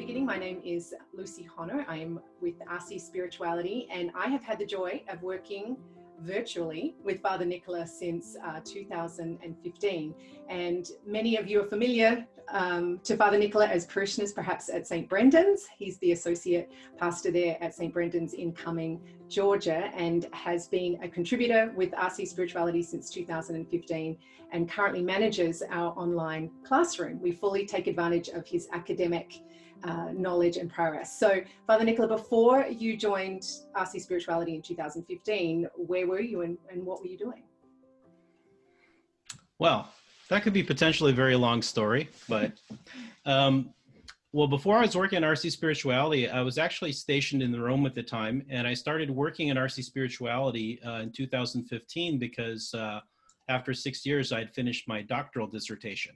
beginning, my name is Lucy Honor. I'm with RC Spirituality, and I have had the joy of working virtually with Father Nicola since uh, 2015. And many of you are familiar um, to Father Nicola as parishioners, perhaps at St. Brendan's. He's the associate pastor there at St. Brendan's in Cumming, Georgia, and has been a contributor with RC Spirituality since 2015 and currently manages our online classroom. We fully take advantage of his academic uh, knowledge and prowess. So, Father Nicola, before you joined RC Spirituality in 2015, where were you and, and what were you doing? Well, that could be potentially a very long story, but um, well, before I was working in RC Spirituality, I was actually stationed in Rome at the time, and I started working in RC Spirituality uh, in 2015 because uh, after six years, I'd finished my doctoral dissertation.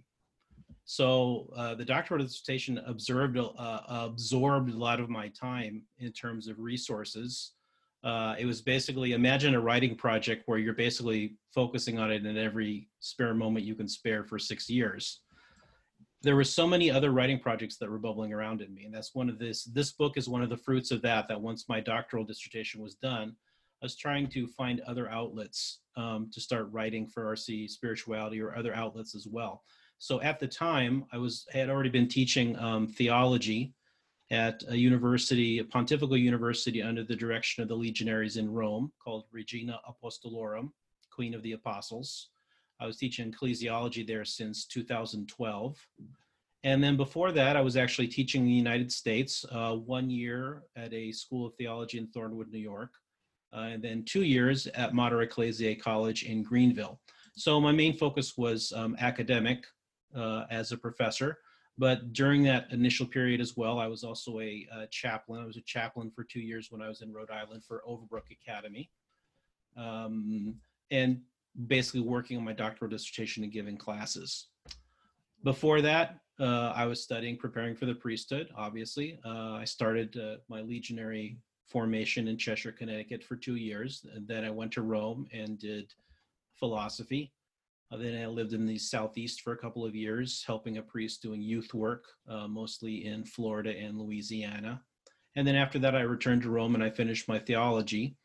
So uh, the doctoral dissertation observed, uh, absorbed a lot of my time in terms of resources. Uh, it was basically imagine a writing project where you're basically focusing on it in every spare moment you can spare for six years. There were so many other writing projects that were bubbling around in me, and that's one of this. This book is one of the fruits of that. That once my doctoral dissertation was done, I was trying to find other outlets um, to start writing for RC spirituality or other outlets as well. So at the time, I was had already been teaching um, theology at a university, a pontifical university under the direction of the legionaries in Rome called Regina Apostolorum, Queen of the Apostles. I was teaching ecclesiology there since 2012. And then before that, I was actually teaching in the United States uh, one year at a school of theology in Thornwood, New York, uh, and then two years at Mater Ecclesiae College in Greenville. So my main focus was um, academic, uh, as a professor. But during that initial period as well, I was also a, a, chaplain. I was a chaplain for two years when I was in Rhode Island for Overbrook Academy. Um, and basically working on my doctoral dissertation and giving classes. Before that, uh, I was studying, preparing for the priesthood, obviously. Uh, I started uh, my legionary formation in Cheshire, Connecticut for two years. And then I went to Rome and did philosophy. Uh, then I lived in the Southeast for a couple of years, helping a priest doing youth work, uh, mostly in Florida and Louisiana. And then after that, I returned to Rome and I finished my theology.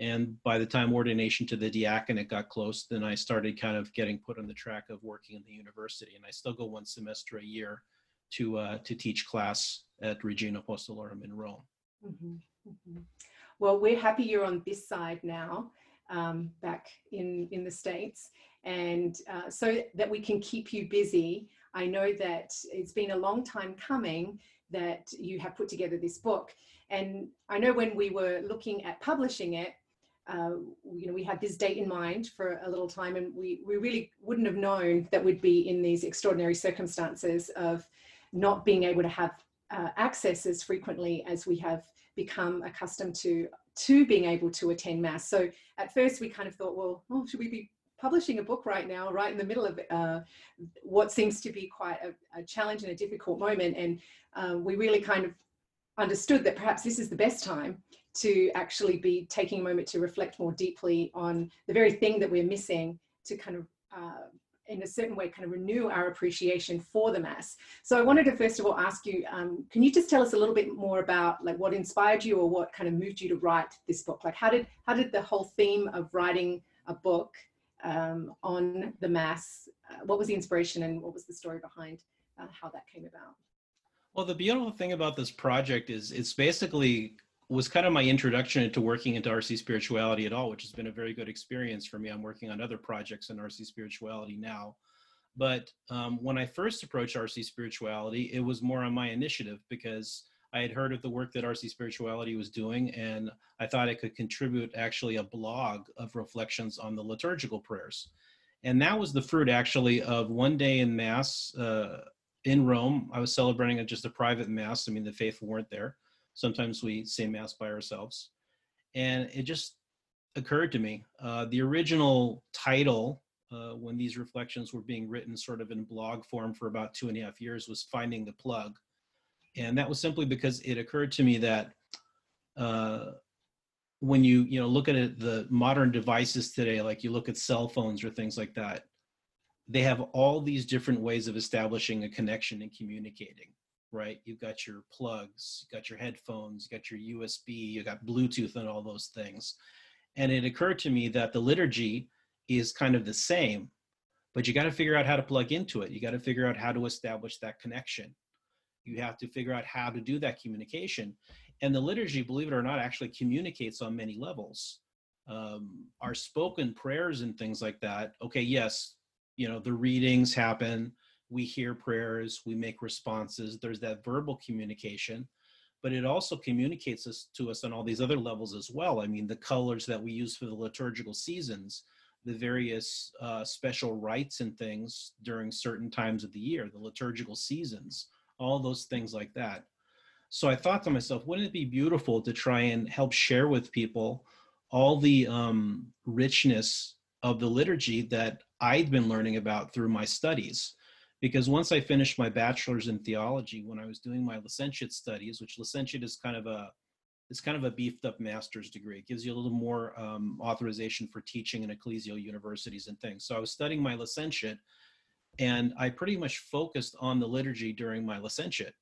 And by the time ordination to the diaconate got close, then I started kind of getting put on the track of working in the university. And I still go one semester a year to uh, to teach class at Regina Apostolorum in Rome. Mm-hmm, mm-hmm. Well, we're happy you're on this side now, um, back in in the states, and uh, so that we can keep you busy. I know that it's been a long time coming that you have put together this book. And I know when we were looking at publishing it, uh, you know, we had this date in mind for a little time, and we, we really wouldn't have known that we'd be in these extraordinary circumstances of not being able to have uh, access as frequently as we have become accustomed to to being able to attend mass. So at first we kind of thought, well, oh, should we be publishing a book right now, right in the middle of uh, what seems to be quite a, a, challenge and a difficult moment. And um, we really kind of understood that perhaps this is the best time to actually be taking a moment to reflect more deeply on the very thing that we're missing to kind of uh, in a certain way kind of renew our appreciation for the mass so i wanted to first of all ask you um, can you just tell us a little bit more about like what inspired you or what kind of moved you to write this book like how did how did the whole theme of writing a book um, on the mass. Uh, what was the inspiration and what was the story behind uh, how that came about? Well, the beautiful thing about this project is it's basically was kind of my introduction into working into RC spirituality at all, which has been a very good experience for me. I'm working on other projects in RC spirituality now. But um, when I first approached RC spirituality, it was more on my initiative because I had heard of the work that RC Spirituality was doing, and I thought I could contribute actually a blog of reflections on the liturgical prayers. And that was the fruit actually of one day in Mass uh, in Rome. I was celebrating just a private Mass. I mean, the faithful weren't there. Sometimes we say Mass by ourselves. And it just occurred to me uh, the original title uh, when these reflections were being written sort of in blog form for about two and a half years was Finding the Plug and that was simply because it occurred to me that uh, when you you know look at it, the modern devices today, like you look at cell phones or things like that, they have all these different ways of establishing a connection and communicating, right? You've got your plugs, you got your headphones, you got your USB, you got Bluetooth, and all those things. And it occurred to me that the liturgy is kind of the same, but you got to figure out how to plug into it. You got to figure out how to establish that connection. You have to figure out how to do that communication. And the liturgy, believe it or not, actually communicates on many levels. Um, our spoken prayers and things like that. Okay, yes, you know, the readings happen, we hear prayers, we make responses, there's that verbal communication, but it also communicates us to us on all these other levels as well. I mean, the colors that we use for the liturgical seasons, the various uh, special rites and things during certain times of the year, the liturgical seasons, all those things like that. So I thought to myself, wouldn't it be beautiful to try and help share with people all the um, richness of the liturgy that I'd been learning about through my studies? Because once I finished my bachelor's in theology, when I was doing my licentiate studies, which licentiate is kind of a it's kind of a beefed up master's degree. It gives you a little more um, authorization for teaching in ecclesial universities and things. So I was studying my licentiate, and I pretty much focused on the liturgy during my licentiate.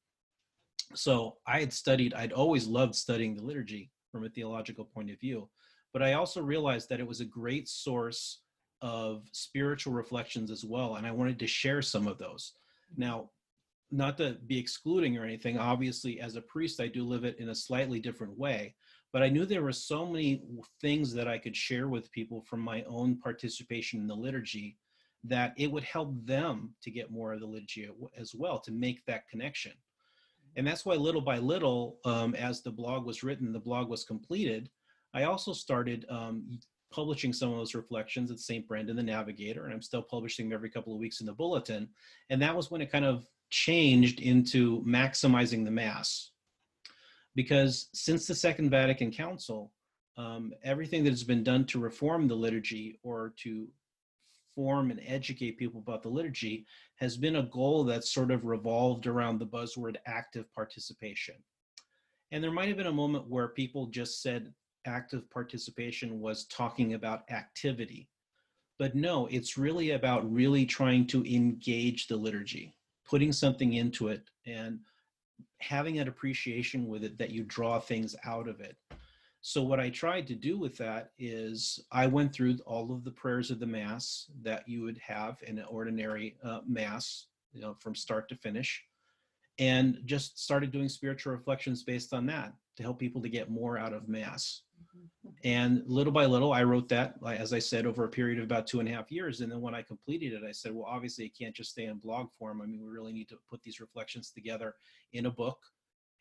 So I had studied, I'd always loved studying the liturgy from a theological point of view, but I also realized that it was a great source of spiritual reflections as well, and I wanted to share some of those. Mm-hmm. Now, not to be excluding or anything, obviously, as a priest, I do live it in a slightly different way, but I knew there were so many things that I could share with people from my own participation in the liturgy that it would help them to get more of the liturgy as well, to make that connection. And that's why, little by little, um, as the blog was written, the blog was completed, I also started um, publishing some of those reflections at St. Brendan the Navigator, and I'm still publishing them every couple of weeks in the bulletin. And that was when it kind of changed into maximizing the Mass. Because since the Second Vatican Council, um, everything that has been done to reform the liturgy or to form and educate people about the liturgy has been a goal that's sort of revolved around the buzzword active participation. And there might have been a moment where people just said active participation was talking about activity. But no, it's really about really trying to engage the liturgy, putting something into it and having an appreciation with it that you draw things out of it. So, what I tried to do with that is I went through all of the prayers of the Mass that you would have in an ordinary uh, Mass, you know, from start to finish, and just started doing spiritual reflections based on that to help people to get more out of Mass. Mm-hmm. And little by little, I wrote that, as I said, over a period of about two and a half years. And then when I completed it, I said, well, obviously, it can't just stay in blog form. I mean, we really need to put these reflections together in a book.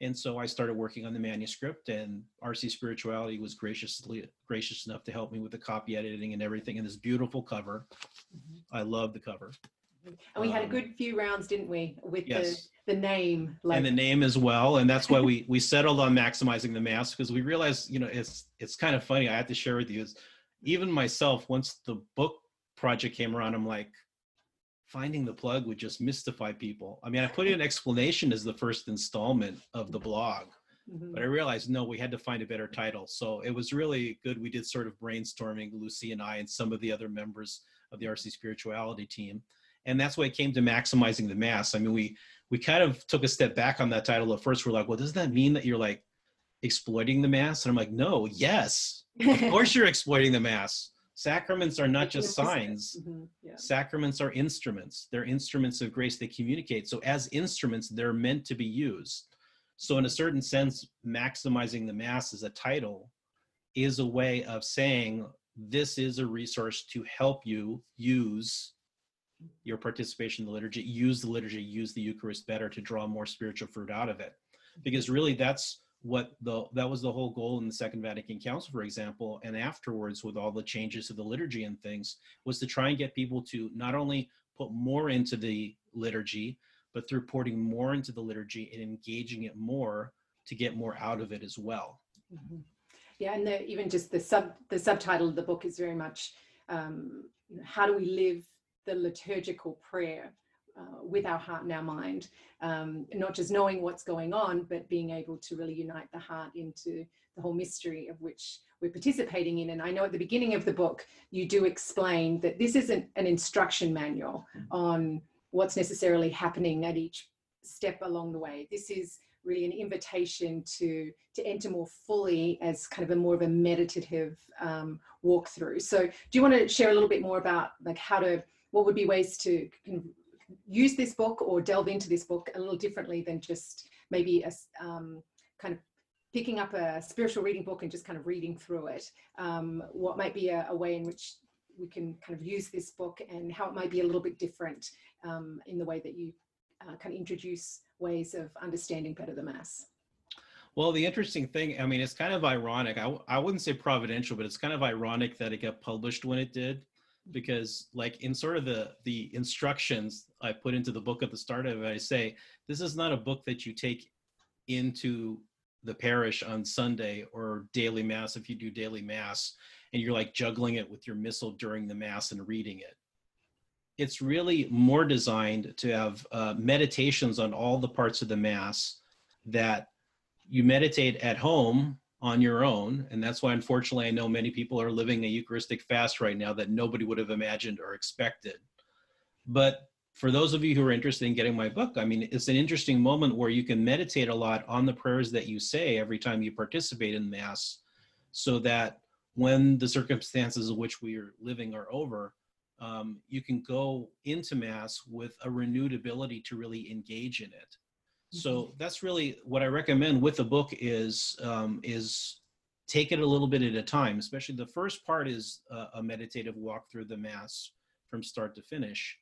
And so I started working on the manuscript, and RC Spirituality was graciously gracious enough to help me with the copy editing and everything. And this beautiful cover, mm-hmm. I love the cover. And we had a um, good few rounds, didn't we, with yes. the, the name? Like- and the name as well. And that's why we, we settled on maximizing the mass because we realized, you know, it's, it's kind of funny. I have to share with you is even myself, once the book project came around, I'm like, finding the plug would just mystify people. I mean, I put in an explanation as the first installment of the blog, mm-hmm. but I realized no, we had to find a better title. So it was really good. We did sort of brainstorming, Lucy and I, and some of the other members of the RC Spirituality team and that's why it came to maximizing the mass. I mean, we we kind of took a step back on that title at first. We're like, well, does that mean that you're like exploiting the mass? And I'm like, no, yes, of course you're exploiting the mass. Sacraments are not just signs. Mm-hmm. Yeah. Sacraments are instruments. They're instruments of grace. They communicate. So as instruments, they're meant to be used. So in a certain sense, maximizing the mass as a title is a way of saying this is a resource to help you use your participation in the liturgy, use the liturgy, use the Eucharist better to draw more spiritual fruit out of it. Because really that's what the that was the whole goal in the Second Vatican Council, for example, and afterwards with all the changes to the liturgy and things, was to try and get people to not only put more into the liturgy, but through putting more into the liturgy and engaging it more to get more out of it as well. Mm-hmm. Yeah, and the, even just the sub the subtitle of the book is very much um, how do we live the liturgical prayer uh, with our heart and our mind, um, not just knowing what's going on, but being able to really unite the heart into the whole mystery of which we're participating in. And I know at the beginning of the book, you do explain that this isn't an instruction manual on what's necessarily happening at each step along the way. This is really an invitation to to enter more fully as kind of a more of a meditative um, walkthrough. So, do you want to share a little bit more about like how to what would be ways to use this book or delve into this book a little differently than just maybe a um, kind of picking up a spiritual reading book and just kind of reading through it? Um, what might be a, a way in which we can kind of use this book and how it might be a little bit different um, in the way that you uh, kind of introduce ways of understanding better the Mass. Well, the interesting thing, I mean, it's kind of ironic. I, I wouldn't say providential, but it's kind of ironic that it got published when it did, because like in sort of the the instructions I put into the book at the start of it, I say this is not a book that you take into the parish on Sunday or daily mass if you do daily mass and you're like juggling it with your missal during the mass and reading it. It's really more designed to have uh, meditations on all the parts of the mass that you meditate at home on your own. And that's why unfortunately i know many people are living a eucharistic fast right now that nobody would have imagined or expected. But for those of you who are interested in getting my book i mean it's an interesting moment where you can meditate a lot on the prayers that you say every time you participate in mass so that when the circumstances in which we are living are over um, you can go into mass with a renewed ability to really engage in it so mm-hmm. that's really what i recommend with the book is um, is take it a little bit at a time especially the first part is a, a meditative walk through the mass from start to finish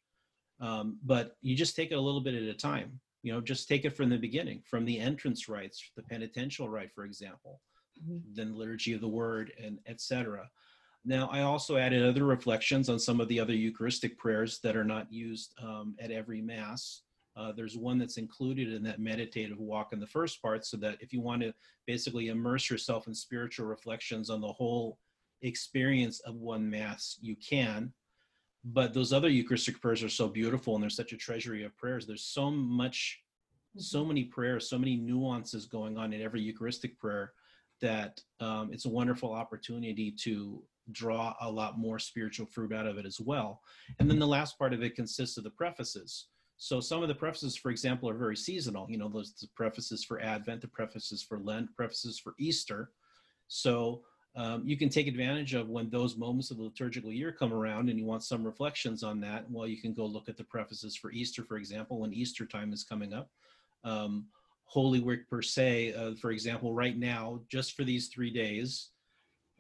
um, but you just take it a little bit at a time you know just take it from the beginning from the entrance rites the penitential rite for example mm-hmm. then liturgy of the word and etc now, I also added other reflections on some of the other Eucharistic prayers that are not used um, at every Mass. Uh, there's one that's included in that meditative walk in the first part, so that if you want to basically immerse yourself in spiritual reflections on the whole experience of one Mass, you can. But those other Eucharistic prayers are so beautiful, and there's such a treasury of prayers. There's so much, so mm-hmm. many prayers, so many nuances going on in every Eucharistic prayer that um, it's a wonderful opportunity to draw a lot more spiritual fruit out of it as well. And then the last part of it consists of the prefaces. So some of the prefaces, for example, are very seasonal. You know, those the prefaces for Advent, the prefaces for Lent, prefaces for Easter. So um, you can take advantage of when those moments of the liturgical year come around and you want some reflections on that. Well, you can go look at the prefaces for Easter, for example, when Easter time is coming up. Um, Holy Week per se, uh, for example, right now, just for these three days,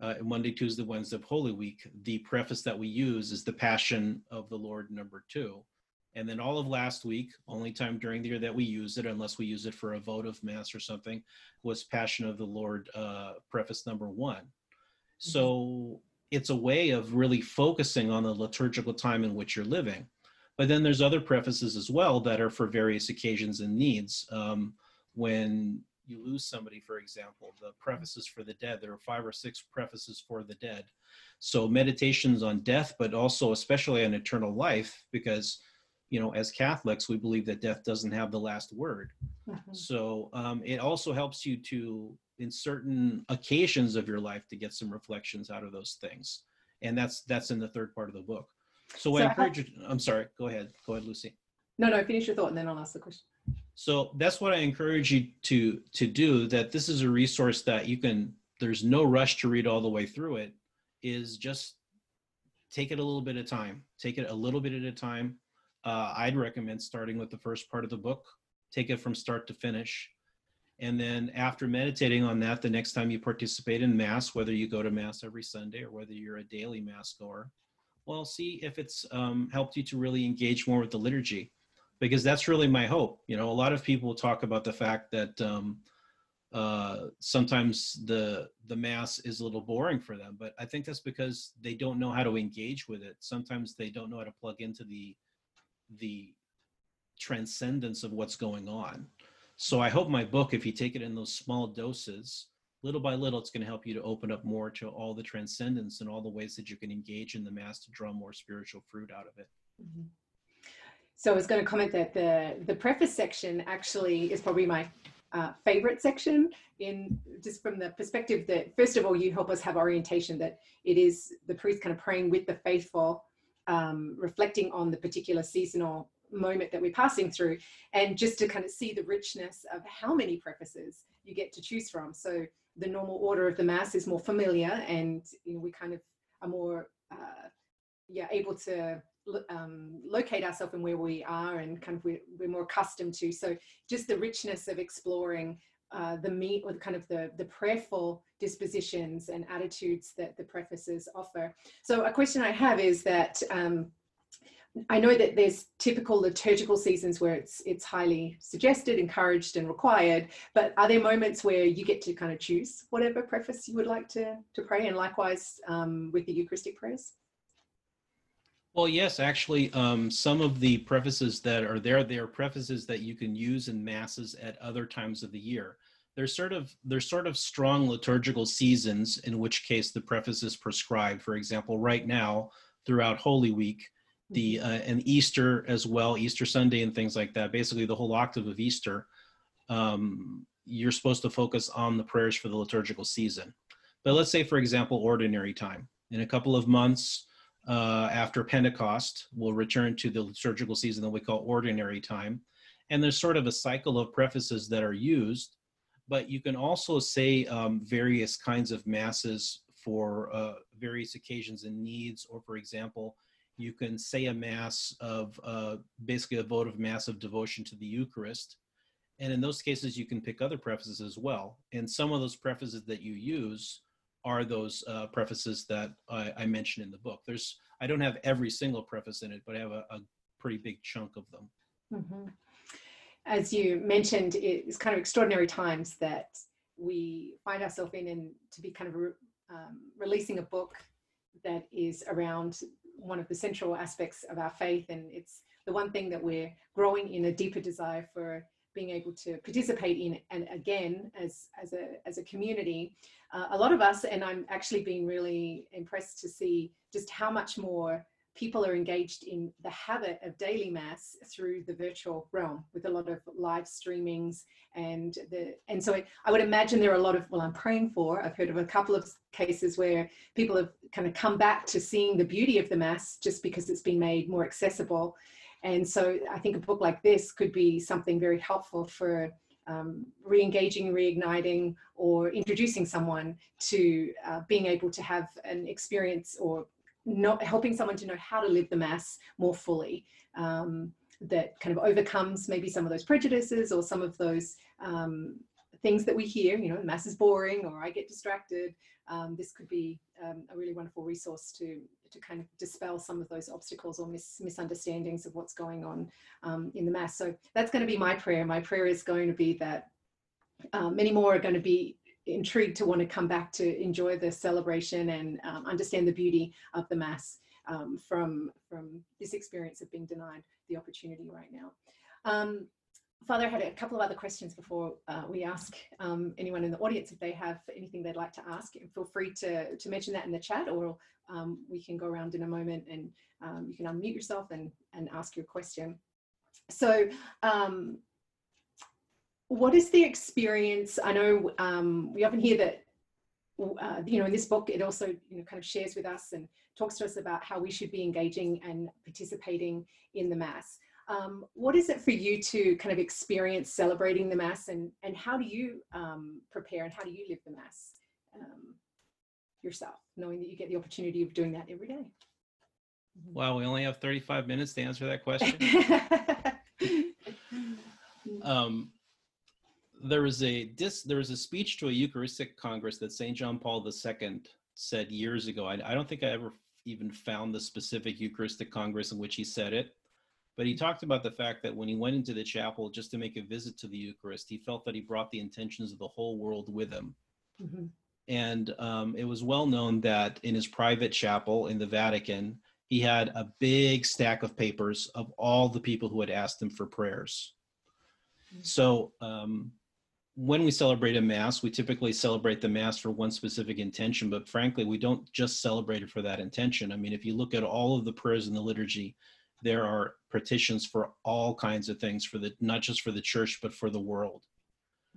uh, Monday, Tuesday, Wednesday of Holy Week, the preface that we use is the Passion of the Lord number two. And then all of last week, only time during the year that we use it, unless we use it for a votive mass or something, was Passion of the Lord uh, preface number one. Mm-hmm. So it's a way of really focusing on the liturgical time in which you're living. But then there's other prefaces as well that are for various occasions and needs. Um, when you lose somebody, for example, the prefaces for the dead, there are five or six prefaces for the dead. So meditations on death, but also especially on eternal life, because you know, as Catholics, we believe that death doesn't have the last word. Mm-hmm. So um, it also helps you to, in certain occasions of your life, to get some reflections out of those things, and that's that's in the third part of the book. So, so I encourage you. I'm sorry. Go ahead. Go ahead, Lucy. No, no. Finish your thought, and then I'll ask the question. So that's what I encourage you to to do. That this is a resource that you can. There's no rush to read all the way through it. Is just take it a little bit of time. Take it a little bit at a time. Uh, I'd recommend starting with the first part of the book. Take it from start to finish. And then after meditating on that, the next time you participate in Mass, whether you go to Mass every Sunday or whether you're a daily Mass goer, well, see if it's um, helped you to really engage more with the liturgy because that's really my hope. You know, a lot of people talk about the fact that um, uh, sometimes the the mass is a little boring for them, but I think that's because they don't know how to engage with it. Sometimes they don't know how to plug into the the transcendence of what's going on. So I hope my book, if you take it in those small doses, little by little, it's going to help you to open up more to all the transcendence and all the ways that you can engage in the mass to draw more spiritual fruit out of it. Mm-hmm. So I was going to comment that the the preface section actually is probably my uh, favorite section in just from the perspective that first of all you help us have orientation that it is the priest kind of praying with the faithful um, reflecting on the particular seasonal moment that we're passing through, and just to kind of see the richness of how many prefaces you get to choose from. So the normal order of the mass is more familiar, and you know we kind of are more uh, yeah able to um, locate ourselves in where we are and kind of we're, we're more accustomed to. So just the richness of exploring uh, the meat or kind of the, the prayerful dispositions and attitudes that the prefaces offer. So a question I have is that um, I know that there's typical liturgical seasons where it's it's highly suggested, encouraged, and required. But are there moments where you get to kind of choose whatever preface you would like to to pray, and likewise um, with the Eucharistic prayers? Well, yes, actually, um, some of the prefaces that are there, they are prefaces that you can use in masses at other times of the year. There's sort of there's sort of strong liturgical seasons in which case the preface is prescribed. For example, right now throughout Holy Week, the mm-hmm. uh, and Easter as well, Easter Sunday and things like that. Basically, the whole octave of Easter, um, you're supposed to focus on the prayers for the liturgical season. But let's say, for example, ordinary time. In a couple of months uh, after Pentecost, we'll return to the liturgical season that we call ordinary time. And there's sort of a cycle of prefaces that are used, but you can also say um, various kinds of masses for uh, various occasions and needs, or for example, you can say a mass of uh, basically a votive mass of devotion to the Eucharist. And in those cases, you can pick other prefaces as well. And some of those prefaces that you use are those uh, prefaces that I, I, mentioned in the book. There's, I don't have every single preface in it, but I have a, a pretty big chunk of them. Mm-hmm. As you mentioned, it's kind of extraordinary times that we find ourselves in, and to be kind of re- um, releasing a book that is around one of the central aspects of our faith and it's the one thing that we're growing in a deeper desire for being able to participate in and again as as a as a community uh, a lot of us and i'm actually being really impressed to see just how much more people are engaged in the habit of daily mass through the virtual realm with a lot of live streamings and the and so I would imagine there are a lot of well I'm praying for I've heard of a couple of cases where people have kind of come back to seeing the beauty of the mass just because it's been made more accessible and so I think a book like this could be something very helpful for um, re-engaging, reigniting, or introducing someone to uh, being able to have an experience or not helping someone to know how to live the mass more fully um, that kind of overcomes maybe some of those prejudices or some of those um, things that we hear you know the mass is boring or i get distracted. Um, this could be um, a really wonderful resource to to kind of dispel some of those obstacles or mis- misunderstandings of what's going on um, in the mass so that's going to be my prayer my prayer is going to be that uh, many more are going to be intrigued to want to come back to enjoy the celebration and um, understand the beauty of the Mass um, from, from this experience of being denied the opportunity right now. Father, I had a couple of other questions before uh, we ask um, anyone in the audience if they have anything they'd like to ask. Feel free to, to mention that in the chat or um, we can go around in a moment and um, you can unmute yourself and, and ask your question. So um, what is the experience? I know um, we often hear that, uh, you know, in this book, it also, you know, kind of shares with us and talks to us about how we should be engaging and participating in the Mass. Um, what is it for you to kind of experience celebrating the Mass and, and how do you um, prepare and how do you live the Mass um, yourself, knowing that you get the opportunity of doing that every day? Wow, we only have 35 minutes to answer that question. um, there was a dis, there was a speech to a Eucharistic Congress that St. John Paul II said years ago. I, I don't think I ever even found the specific Eucharistic Congress in which he said it, but he talked about the fact that when he went into the chapel just to make a visit to the Eucharist, he felt that he brought the intentions of the whole world with him. Mm-hmm. And um, it was well known that in his private chapel in the Vatican, he had a big stack of papers of all the people who had asked him for prayers. Mm-hmm. So um, when we celebrate a mass, we typically celebrate the mass for one specific intention, but frankly, we don't just celebrate it for that intention. I mean, if you look at all of the prayers in the liturgy, there are petitions for all kinds of things for the not just for the church but for the world.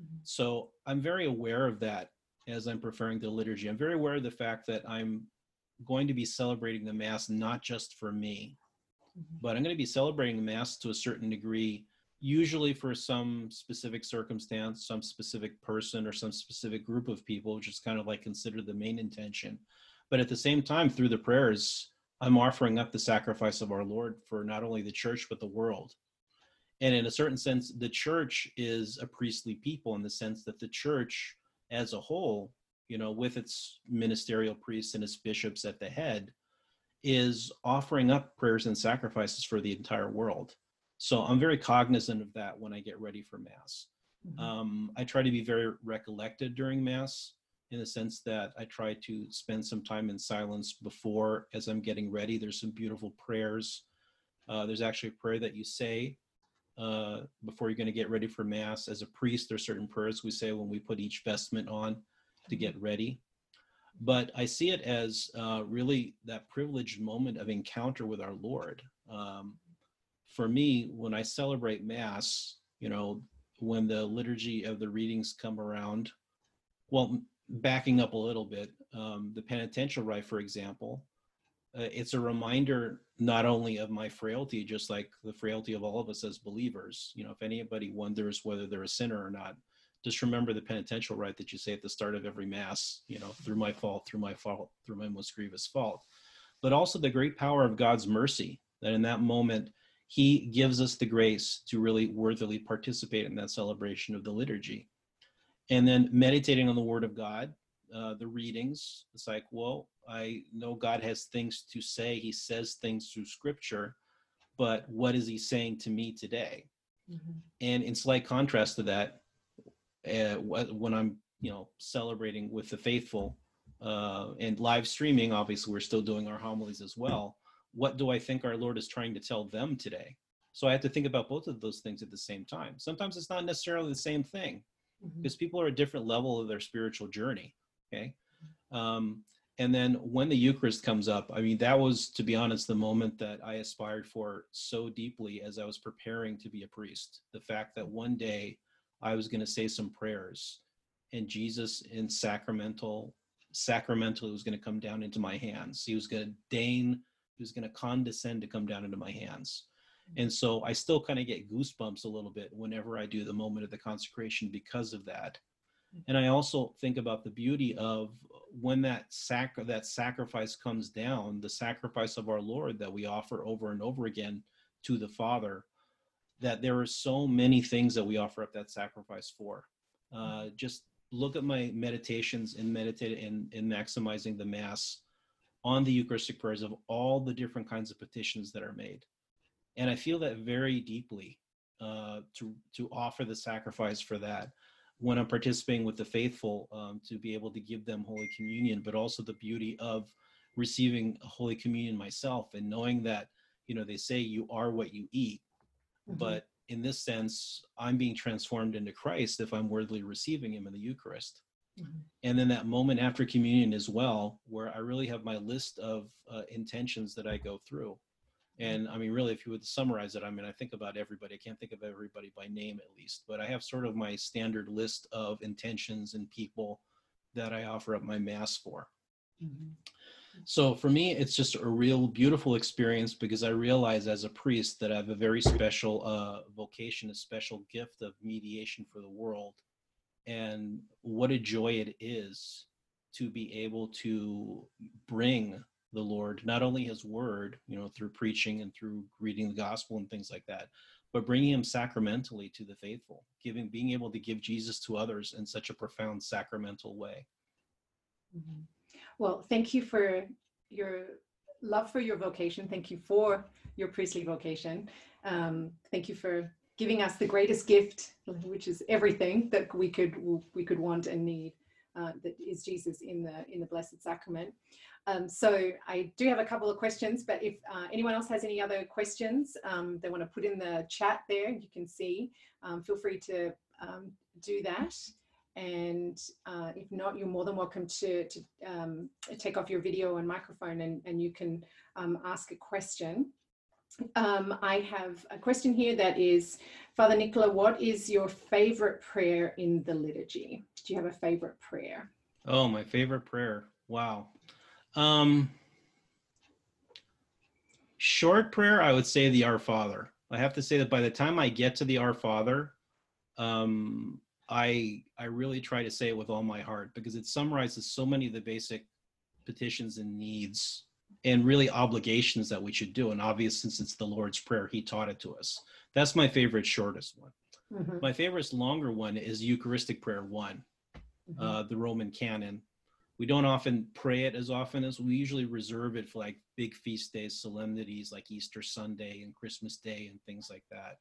Mm-hmm. So I'm very aware of that as I'm preparing the liturgy. I'm very aware of the fact that I'm going to be celebrating the mass not just for me, Mhm. but I'm going to be celebrating the Mass to a certain degree, usually for some specific circumstance, some specific person, or some specific group of people, which is kind of like considered the main intention. But at the same time, through the prayers, I'm offering up the sacrifice of our Lord for not only the church, but the world. And in a certain sense, the church is a priestly people in the sense that the church as a whole, you know, with its ministerial priests and its bishops at the head, is offering up prayers and sacrifices for the entire world. So I'm very cognizant of that when I get ready for Mass. Mhm. Um, I try to be very recollected during Mass in the sense that I try to spend some time in silence before as I'm getting ready. There's some beautiful prayers. Uh, there's actually a prayer that you say uh, before you're going to get ready for Mass. As a priest, there's certain prayers we say when we put each vestment on to get ready. But I see it as uh, really that privileged moment of encounter with our Lord. Um, for me, when I celebrate Mass, you know, when the liturgy of the readings come around, well, backing up a little bit, um, the penitential rite, for example, uh, it's a reminder not only of my frailty, just like the frailty of all of us as believers. You know, if anybody wonders whether they're a sinner or not, just remember the penitential rite that you say at the start of every mass. You know, through my fault, through my fault, through my most grievous fault. But also the great power of God's mercy that in that moment he gives us the grace to really worthily participate in that celebration of the liturgy. And then meditating on the Word of God, uh, the readings. It's like, well, I know God has things to say. He says things through Scripture, but what is He saying to me today? Mhm. And in slight contrast to that, uh, when I'm, you know, celebrating with the faithful uh, and live streaming, obviously we're still doing our homilies as well. What do I think our Lord is trying to tell them today? So I have to think about both of those things at the same time. Sometimes it's not necessarily the same thing Mhm. because people are at different level of their spiritual journey. Okay. Um, and then when the Eucharist comes up, I mean, that was, to be honest, the moment that I aspired for so deeply as I was preparing to be a priest. The fact that one day I was going to say some prayers and Jesus in sacramental, sacramentally was going to come down into my hands. He was going to deign, he was going to condescend to come down into my hands. And so I still kind of get goosebumps a little bit whenever I do the moment of the consecration because of that. And I also think about the beauty of when that sac that sacrifice comes down, the sacrifice of our Lord that we offer over and over again to the Father, that there are so many things that we offer up that sacrifice for. Uh, just look at my meditations and meditate in, in maximizing the Mass on the Eucharistic prayers of all the different kinds of petitions that are made and I feel that very deeply uh, to to offer the sacrifice for that when I'm participating with the faithful um, to be able to give them Holy Communion, but also the beauty of receiving Holy Communion myself and knowing that you know they say you are what you eat, Mhm. but in this sense I'm being transformed into Christ if I'm worthily receiving Him in the Eucharist Mhm. and then that moment after communion as well where i really have my list of uh, intentions that i go through and i mean really if you would summarize it i mean i think about everybody i can't think of everybody by name at least but i have sort of my standard list of intentions and people that i offer up my mass for Mhm. so for me, it's just a real beautiful experience because I realize as a priest that I have a very special uh, vocation, a special gift of mediation for the world. And what a joy it is to be able to bring the Lord, not only his word, you know, through preaching and through reading the gospel and things like that, but bringing him sacramentally to the faithful, giving, being able to give Jesus to others in such a profound sacramental way. Mhm. Well, thank you for your love for your vocation. Thank you for your priestly vocation. Um, thank you for giving us the greatest gift, which is everything that we could we could want and need. Uh, that is Jesus in the in the Blessed Sacrament. Um, so I do have a couple of questions, but if uh, anyone else has any other questions um, they want to put in the chat there, you can see. Um, feel free to um, do that. And uh, if not, you're more than welcome to, to um, take off your video and microphone and, and you can um, ask a question. Um, I have a question here that is, Father Nicola, what is your favorite prayer in the liturgy? Do you have a favorite prayer? Oh, my favorite prayer. Wow. Um short prayer, I would say the Our Father. I have to say that by the time I get to the Our Father, um, I I really try to say it with all my heart because it summarizes so many of the basic petitions and needs and really obligations that we should do. And obvious since it's the Lord's Prayer, He taught it to us. That's my favorite shortest one. Mhm, My favorite longer one is Eucharistic Prayer One, mhm. uh, the Roman canon. We don't often pray it as often as we usually reserve it for like big feast days, solemnities like Easter Sunday and Christmas Day and things like that.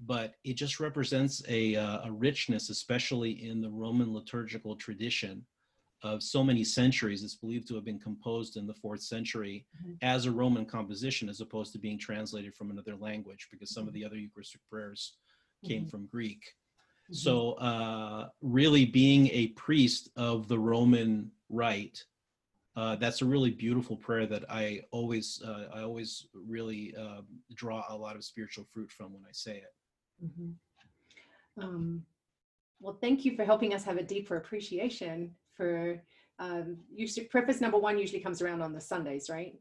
But it just represents a, uh, a richness, especially in the Roman liturgical tradition of so many centuries. It's believed to have been composed in the fourth century Mhm. as a Roman composition, as opposed to being translated from another language, because some of the other Eucharistic prayers came Mhm. from Greek. Mhm. So, uh, really being a priest of the Roman rite, uh, that's a really beautiful prayer that I always, uh, I always really uh, draw a lot of spiritual fruit from when I say it. Mhm. Um, well, thank you for helping us have a deeper appreciation for um, usually preface number one usually comes around on the Sundays, right?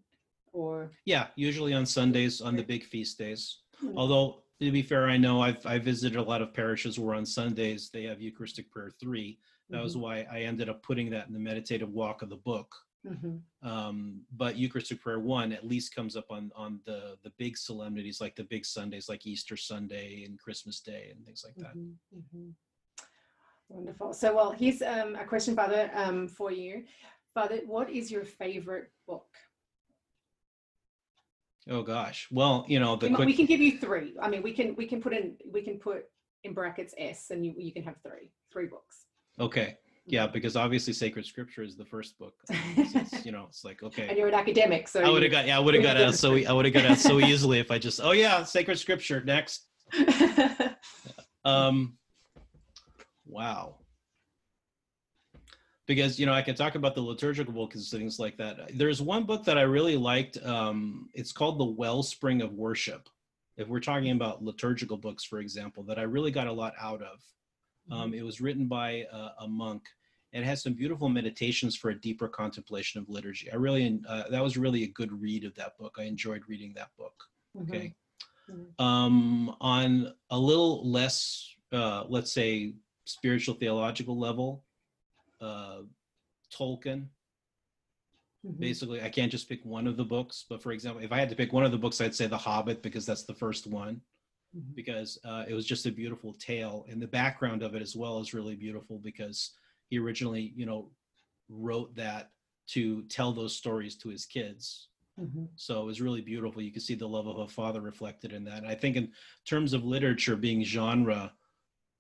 Or Yeah, usually on Sundays, on the big feast days. Mm. Although, to be fair, I know I've I visited a lot of parishes where on Sundays they have Eucharistic Prayer three. That was Mhm, why I ended up putting that in the meditative walk of the book. mhm, um, but Eucharistic prayer one at least comes up on on the the big solemnities like the big Sundays like Easter Sunday and Christmas Day and things like that. Wonderful. So, well, here's um, a question, Father, um, for you. Father, what is your favorite book? Oh gosh, well you know the We, quick can give you three. I mean, we can we can put in we can put in brackets S, and you you can have three three books. okay yeah because obviously sacred scripture is the first book. It's, you know it's like okay. and you're an academic, so I would have got yeah I would have got out so I would have got out so easily if I just oh yeah sacred scripture next um wow. Because you know i can talk about the liturgical books and things like that. There's one book that i really liked um it's called the wellspring of worship. If we're talking about liturgical books for example that i really got a lot out of. Um, it was written by a, a monk. And it has some beautiful meditations for a deeper contemplation of liturgy. I really uh, that was really a good read of that book. I enjoyed reading that book. Mhm. okay. Mhm. um on a little less uh let's say spiritual theological level uh tolkien Mhm. basically i can't just pick one of the books but for example if i had to pick one of the books i'd say the hobbit because that's the first one Mhm. because uh, it was just a beautiful tale and the background of it as well is really beautiful because he originally you know wrote that to tell those stories to his kids Mhm. so it was really beautiful. You could see the love of a father reflected in that. And I think in terms of literature being genre,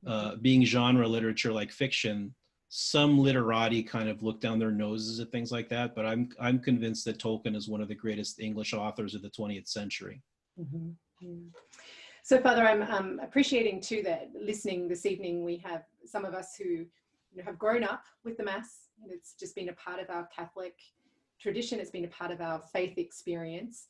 uh, being genre literature like fiction, some literati kind of look down their noses at things like that. But I'm I'm convinced that Tolkien is one of the greatest English authors of the 20th century. Mhm. Yeah. So, Father, I'm um, appreciating too that listening this evening, we have some of us who you know, have grown up with the Mass, and it's just been a part of our Catholic tradition. It's been a part of our faith experience.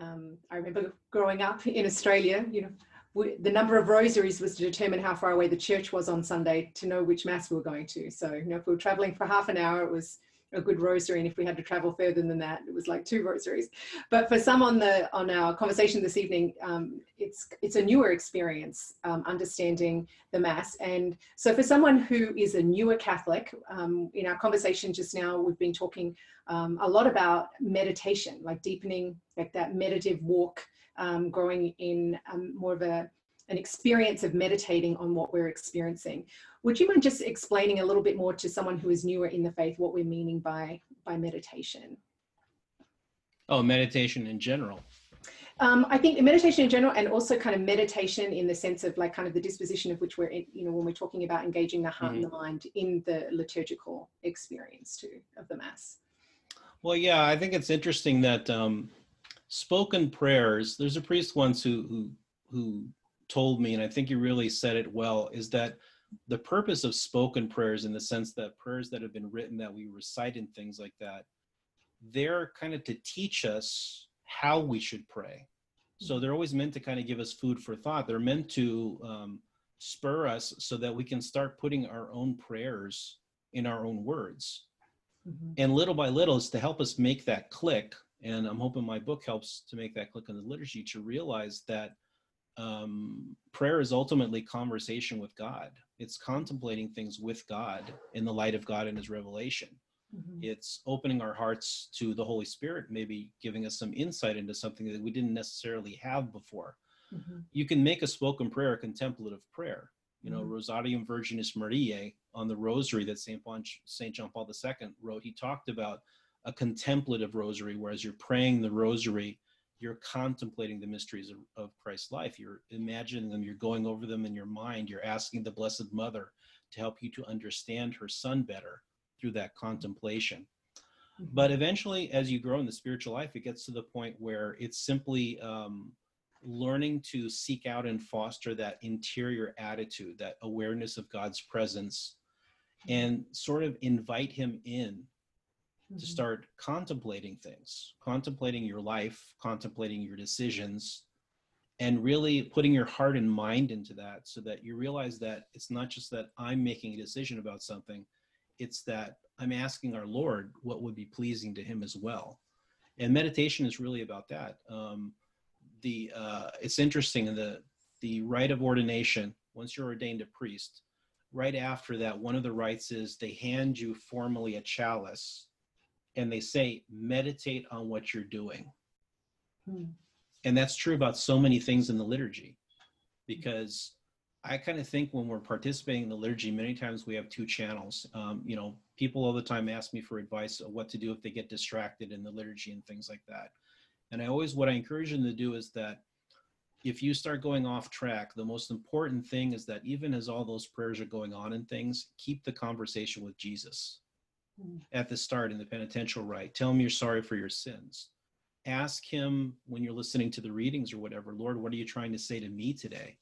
Um, I remember growing up in Australia, you know, we, the number of rosaries was to determine how far away the church was on Sunday to know which Mass we were going to. So, you know, if we were traveling for half an hour, it was a good rosary, and if we had to travel further than that, it was like two rosaries. But for some on the on our conversation this evening um, it's it's a newer experience um, understanding the mass. And so for someone who is a newer catholic um, in our conversation just now we've been talking um, a lot about meditation like deepening like that meditative walk um, growing in um, more of a an experience of meditating on what we're experiencing would you mind just explaining a little bit more to someone who is newer in the faith what we're meaning by by meditation Oh, meditation in general. Um, I think meditation in general, and also kind of meditation in the sense of like kind of the disposition of which we're, in, you know, when we're talking about engaging the heart and the mind in the liturgical experience too of the Mass. Well, yeah, I think it's interesting that um, spoken prayers. There's a priest once who who who told me, and I think you really said it well, is that the purpose of spoken prayers, in the sense that prayers that have been written that we recite and things like that, they're kind of to teach us how we should pray. So they're always meant to kind of give us food for thought. They're meant to um, spur us so that we can start putting our own prayers in our own words Mhm. and little by little is to help us make that click And I'm hoping my book helps to make that click in the liturgy to realize that um, prayer is ultimately conversation with God. It's contemplating things with God in the light of God and His revelation. Mm-hmm. It's opening our hearts to the Holy Spirit, maybe giving us some insight into something that we didn't necessarily have before. Mm-hmm. You can make a spoken prayer a contemplative prayer. You know, mm-hmm. Rosarium Virginis Mariae on the rosary that St. St. John Paul II wrote, he talked about a contemplative rosary, whereas you're praying the rosary you're contemplating the mysteries of, of Christ's life. You're imagining them, you're going over them in your mind, you're asking the Blessed Mother to help you to understand her son better through that contemplation. Mm-hmm. But eventually, as you grow in the spiritual life, it gets to the point where it's simply um, learning to seek out and foster that interior attitude, that awareness of God's presence, mm-hmm. and sort of invite Him in to mm-hmm. start contemplating things, contemplating your life, contemplating your decisions, and really putting your heart and mind into that so that you realize that it's not just that I'm making a decision about something, it's that I'm asking our Lord what would be pleasing to Him as well. And meditation is really about that. Um, the uh, it's interesting the the rite of ordination once you're ordained a priest right after that one of the rites is they hand you formally a chalice and they say meditate on what you're doing. Hmm. and that's true about so many things in the liturgy because i kind of think when we're participating in the liturgy many times we have two channels. Um, you know people all the time ask me for advice of what to do if they get distracted in the liturgy and things like that. And i always what i encourage them to do is that if you start going off track, the most important thing is that even as all those prayers are going on and things, keep the conversation with Jesus at the start in the penitential rite. Tell him you're sorry for your sins. Ask him when you're listening to the readings or whatever, Lord, what are you trying to say to me today?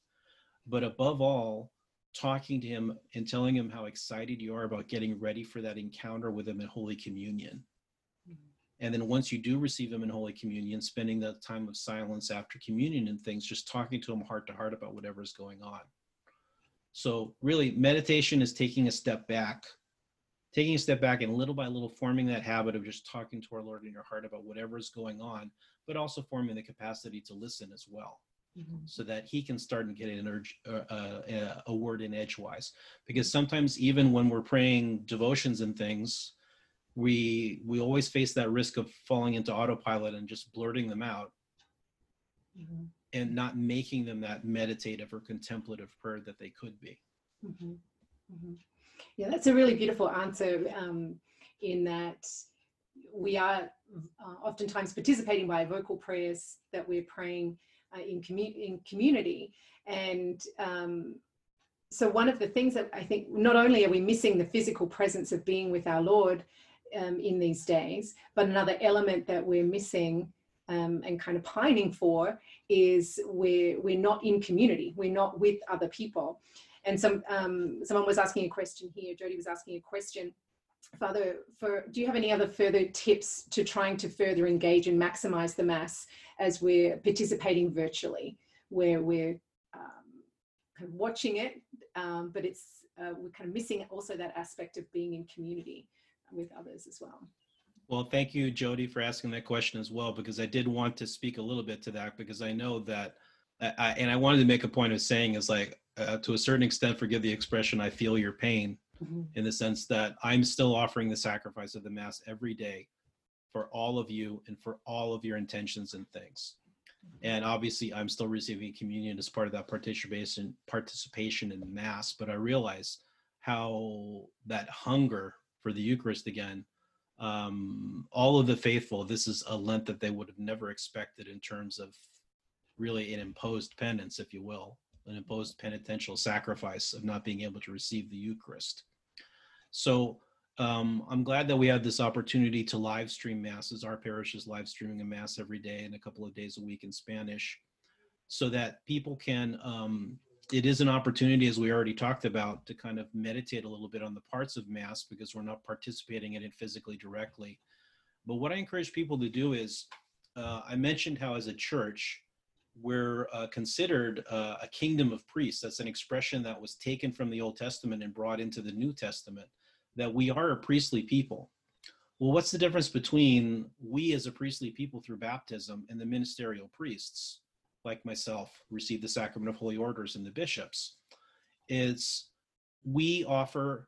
But above all, talking to him and telling him how excited you are about getting ready for that encounter with him in Holy Communion. Mm-hmm. And then once you do receive him in Holy Communion, spending that time of silence after communion and things, just talking to him heart to heart about whatever is going on. So, really, meditation is taking a step back taking a step back and little by little forming that habit of just talking to our Lord in your heart about whatever is going on, but also forming the capacity to listen as well. Mm-hmm. So that he can start and get an urge, uh, uh, a word in edgewise. Because sometimes, even when we're praying devotions and things, we we always face that risk of falling into autopilot and just blurting them out, mm-hmm. and not making them that meditative or contemplative prayer that they could be. Mm-hmm. Yeah, that's a really beautiful answer um, in that we are uh, oftentimes participating by vocal prayers that we're praying uh, in, commu- in community. And um, so, one of the things that I think not only are we missing the physical presence of being with our Lord um, in these days, but another element that we're missing um, and kind of pining for is we're, we're not in community, we're not with other people. And some um, someone was asking a question here. Jody was asking a question. Father, for do you have any other further tips to trying to further engage and maximize the mass as we're participating virtually, where we're um, kind of watching it, um, but it's uh, we're kind of missing also that aspect of being in community with others as well. Well, thank you, Jody, for asking that question as well, because I did want to speak a little bit to that because I know that, I, and I wanted to make a point of saying is like uh, to a certain extent, forgive the expression, I feel your pain mm-hmm. in the sense that I'm still offering the sacrifice of the Mass every day for all of you and for all of your intentions and things. And obviously, I'm still receiving communion as part of that participation participation in the Mass. But I realize how that hunger for the Eucharist again. Um, all of the faithful, this is a Lent that they would have never expected in terms of really an imposed penance, if you will an imposed penitential sacrifice of not being able to receive the Eucharist. So um, I'm glad that we have this opportunity to live stream masses. Our parish is live streaming a mass every day and a couple of days a week in Spanish, so that people can. Um, it is an opportunity, as we already talked about, to kind of meditate a little bit on the parts of mass because we're not participating in it physically directly. But what I encourage people to do is, uh, I mentioned how as a church we're uh, considered uh, a kingdom of priests. That's an expression that was taken from the Old Testament and brought into the New Testament, that we are a priestly people. well, what's the difference between we as a priestly people through baptism and the ministerial priests, like myself, receive the sacrament of holy orders and the bishops? It's we offer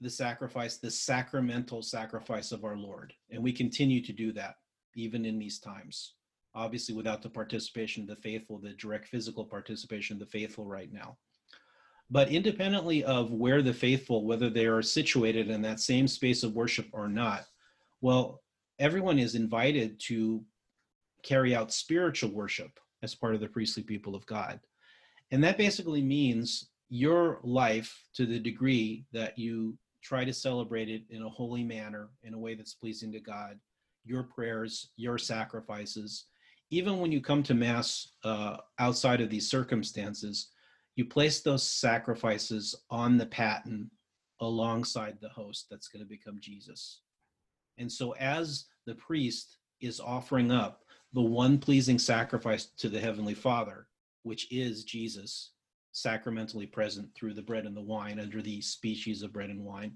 the sacrifice, the sacramental sacrifice of our Lord, and we continue to do that even in these times. Obviously, without the participation of the faithful, the direct physical participation of the faithful right now. But independently of where the faithful, whether they are situated in that same space of worship or not, well, everyone is invited to carry out spiritual worship as part of the priestly people of God. And that basically means your life to the degree that you try to celebrate it in a holy manner, in a way that's pleasing to God, your prayers, your sacrifices. Even when you come to Mass uh, outside of these circumstances, you place those sacrifices on the paten alongside the host that's going to become Jesus. And so, as the priest is offering up the one pleasing sacrifice to the Heavenly Father, which is Jesus, sacramentally present through the bread and the wine under the species of bread and wine.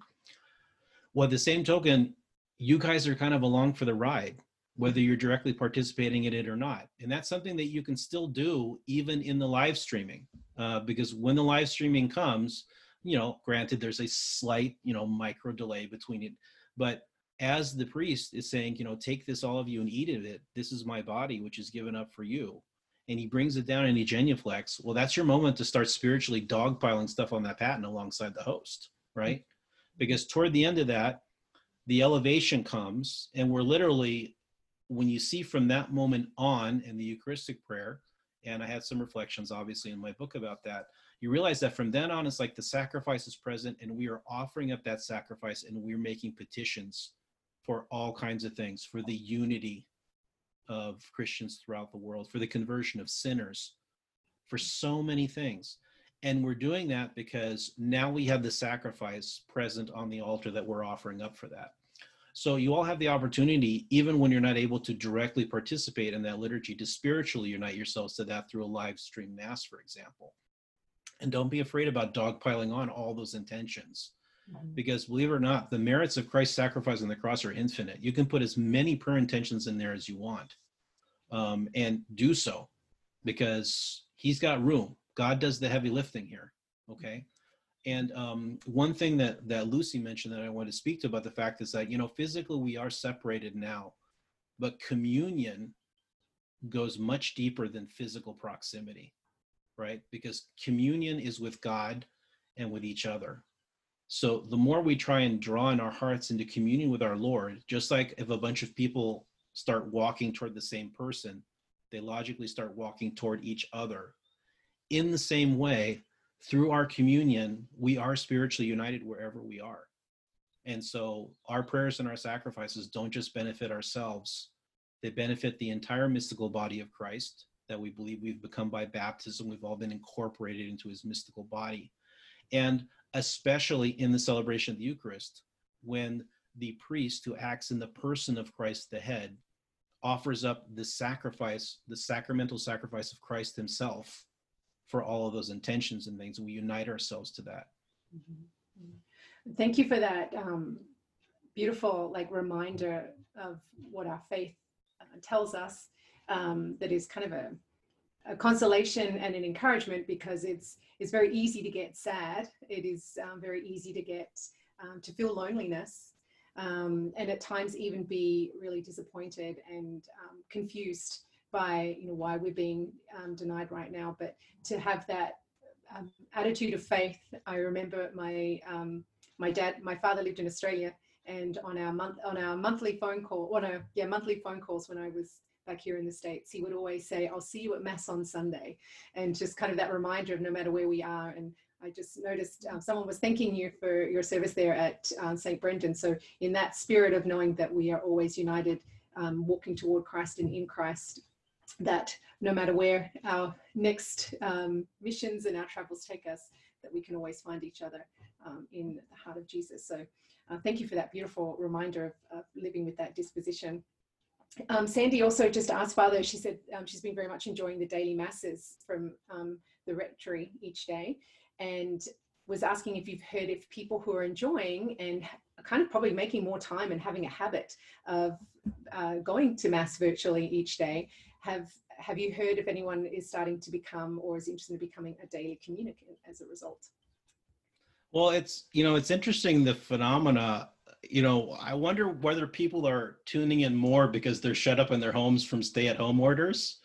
Well, the same token, you guys are kind of along for the ride, whether you're directly participating in it or not. And that's something that you can still do even in the live streaming, uh, because when the live streaming comes, you know, granted, there's a slight, you know, micro delay between it, but as the priest is saying, you know, take this, all of you, and eat of it. This is my body, which is given up for you. And he brings it down and he genuflects. Well, that's your moment to start spiritually dogpiling stuff on that paten alongside the host, right? Because toward the end of that, the elevation comes, and we're literally, when you see from that moment on in the Eucharistic prayer, and I had some reflections obviously in my book about that, you realize that from then on, it's like the sacrifice is present, and we are offering up that sacrifice, and we're making petitions for all kinds of things, for the unity of Christians throughout the world, for the conversion of sinners, for so many things. And we're doing that because now we have the sacrifice present on the altar that we're offering up for that. So you all have the opportunity, even when you're not able to directly participate in that liturgy, to spiritually unite yourselves to that through a live stream mass, for example. And don't be afraid about dogpiling on all those intentions. Mm-hmm. because believe it or not, the merits of Christ's sacrifice on the cross are infinite. You can put as many prayer intentions in there as you want, um, and do so because He's got room. God does the heavy lifting here. Okay. And um, one thing that that Lucy mentioned that I want to speak to about the fact is that you know physically we are separated now, but communion goes much deeper than physical proximity, right? Because communion is with God and with each other so the more we try and draw in our hearts into communion with our Lord, just like if a bunch of people start walking toward the same person, they logically start walking toward each other. In the same way, through our communion, we are spiritually united wherever we are. And so our prayers and our sacrifices don't just benefit ourselves, they benefit the entire mystical body of Christ that we believe we've become by baptism. We've all been incorporated into his mystical body. And especially in the celebration of the Eucharist, when the priest who acts in the person of Christ the head offers up the sacrifice, the sacramental sacrifice of Christ himself for all of those intentions and things. We unite ourselves to that. Mm-hmm. Thank you for that um, beautiful like reminder of what our faith uh, tells us um, that is kind of a a consolation and an encouragement because it's it's very easy to get sad. It is um, very easy to get um, to feel loneliness, um, and at times even be really disappointed and um, confused by you know why we're being um, denied right now. But to have that um, attitude of faith, I remember my my dad, my father lived in Australia, and on our month on our monthly phone call, on a yeah monthly phone calls when I was back here in the States, he would always say, I'll see you at Mass on Sunday. And just kind of that reminder of no matter where we are. And I just noticed um, someone was thanking you for your service there at um, St. Brendan. So, in that spirit of knowing that we are always united, um, walking toward Christ and in Christ, that no matter where our next um, missions and our travels take us, that we can always find each other um, in the heart of Jesus. So, uh, thank you for that beautiful reminder of, living with that disposition. Um, Sandy also just asked Father, she said um, she's been very much enjoying the daily masses from um, the rectory each day and was asking if you've heard if people who are enjoying and kind of probably making more time and having a habit of uh, going to mass virtually each day. Have have you heard if anyone is starting to become or is interested in becoming a daily communicant as a result? Well it's you know it's interesting the phenomena. You know i wonder whether people are tuning in more because they're shut up in their homes from stay at home orders.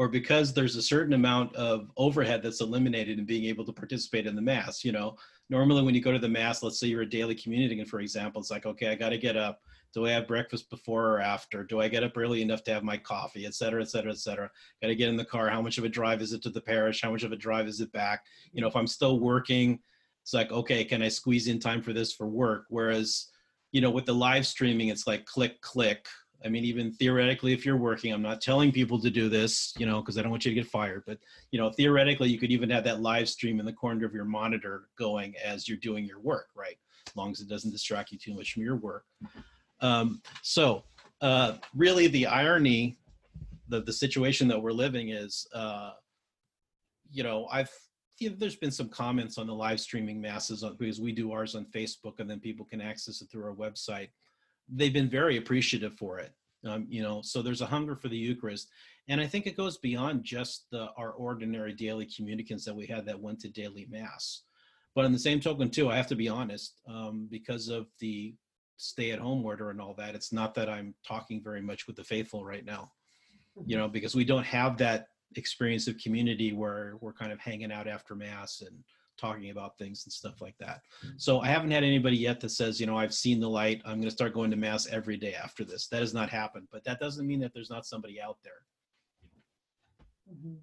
Or because there's a certain amount of overhead that's eliminated in being able to participate in the mass you know normally when you go to the mass let's say you're a daily communicant for example it's like okay i got to get up do I have breakfast before or after? Do I get up early enough to have my coffee, et cetera, et cetera, et cetera? Got to get in the car. How much of a drive is it to the parish? How much of a drive is it back? You know, if I'm still working, it's like, okay, can I squeeze in time for this for work? Whereas, you know, with the live streaming, it's like click, click. I mean, even theoretically, if you're working, I'm not telling people to do this, you know, because I don't want you to get fired. But, you know, theoretically, you could even have that live stream in the corner of your monitor going as you're doing your work, right? As long as it doesn't distract you too much from your work. Um, so uh, really the irony, the, the situation that we're living is, uh, you know, I've, there's been some comments on the live streaming masses on, because we do ours on Facebook and then people can access it through our website. They've been very appreciative for it. Um, you know, so there's a hunger for the Eucharist. And I think it goes beyond just the, our ordinary daily communicants that we had that went to daily mass. But in the same token, too, I have to be honest, um, because of the stay at home order and all that it's not that i'm talking very much with the faithful right now you mm-hmm. know because we don't have that experience of community where we're kind of hanging out after mass and talking about things and stuff like that so i haven't had anybody yet that says you know i've seen the light i'm going to start going to mass every day after this that has not happened but that doesn't mean that there's not somebody out there mm-hmm.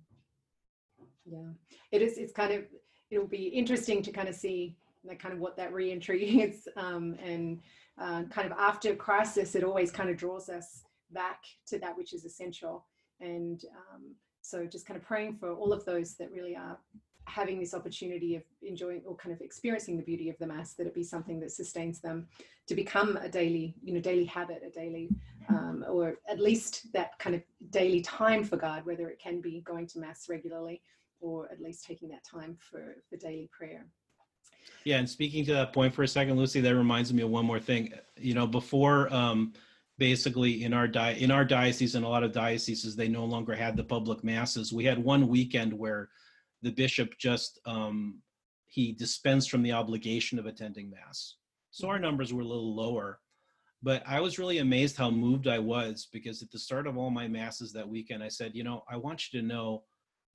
yeah it is it's kind of it'll be interesting to kind of see like kind of what that reentry is um, and uh, kind of after crisis, it always kind of draws us back to that which is essential. And um, so just kind of praying for all of those that really are having this opportunity of enjoying or kind of experiencing the beauty of the mass that it be something that sustains them to become a daily you know daily habit a daily um, or at least that kind of daily time for god whether it can be going to mass regularly or at least taking that time for for daily prayer yeah, and speaking to that point for a second, Lucy, that reminds me of one more thing. You know, before um, basically in our di- in our diocese and a lot of dioceses, they no longer had the public masses. We had one weekend where the bishop just um, he dispensed from the obligation of attending mass. So our numbers were a little lower. But I was really amazed how moved I was because at the start of all my masses that weekend, I said, you know, I want you to know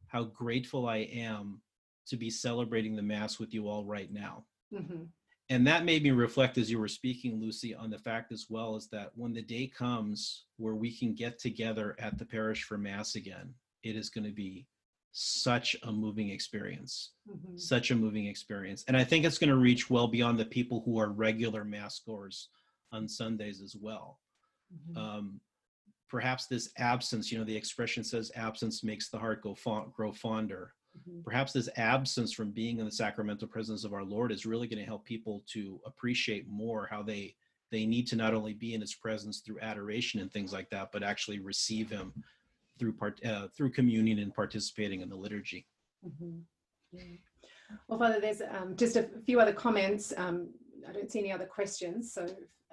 how grateful I am to be celebrating the Mass with you all right now. Mm-hmm. And that made me reflect as you were speaking, Lucy, on the fact as well is that when the day comes where we can get together at the parish for Mass again, it is going to be such a moving experience. Mm-hmm. Such a moving experience. And I think it's going to reach well beyond the people who are regular Mass goers on Sundays as well. Mm-hmm. Um, perhaps this absence, you know, the expression says absence makes the heart go fond, grow fonder. Mm-hmm. Perhaps this absence from being in the sacramental presence of our Lord is really going to help people to appreciate more how they they need to not only be in His presence through adoration and things like that, but actually receive Him through part uh, through communion and participating in the liturgy. Mm-hmm. Yeah. Well, Father, there's um, just a few other comments. Um, I don't see any other questions, so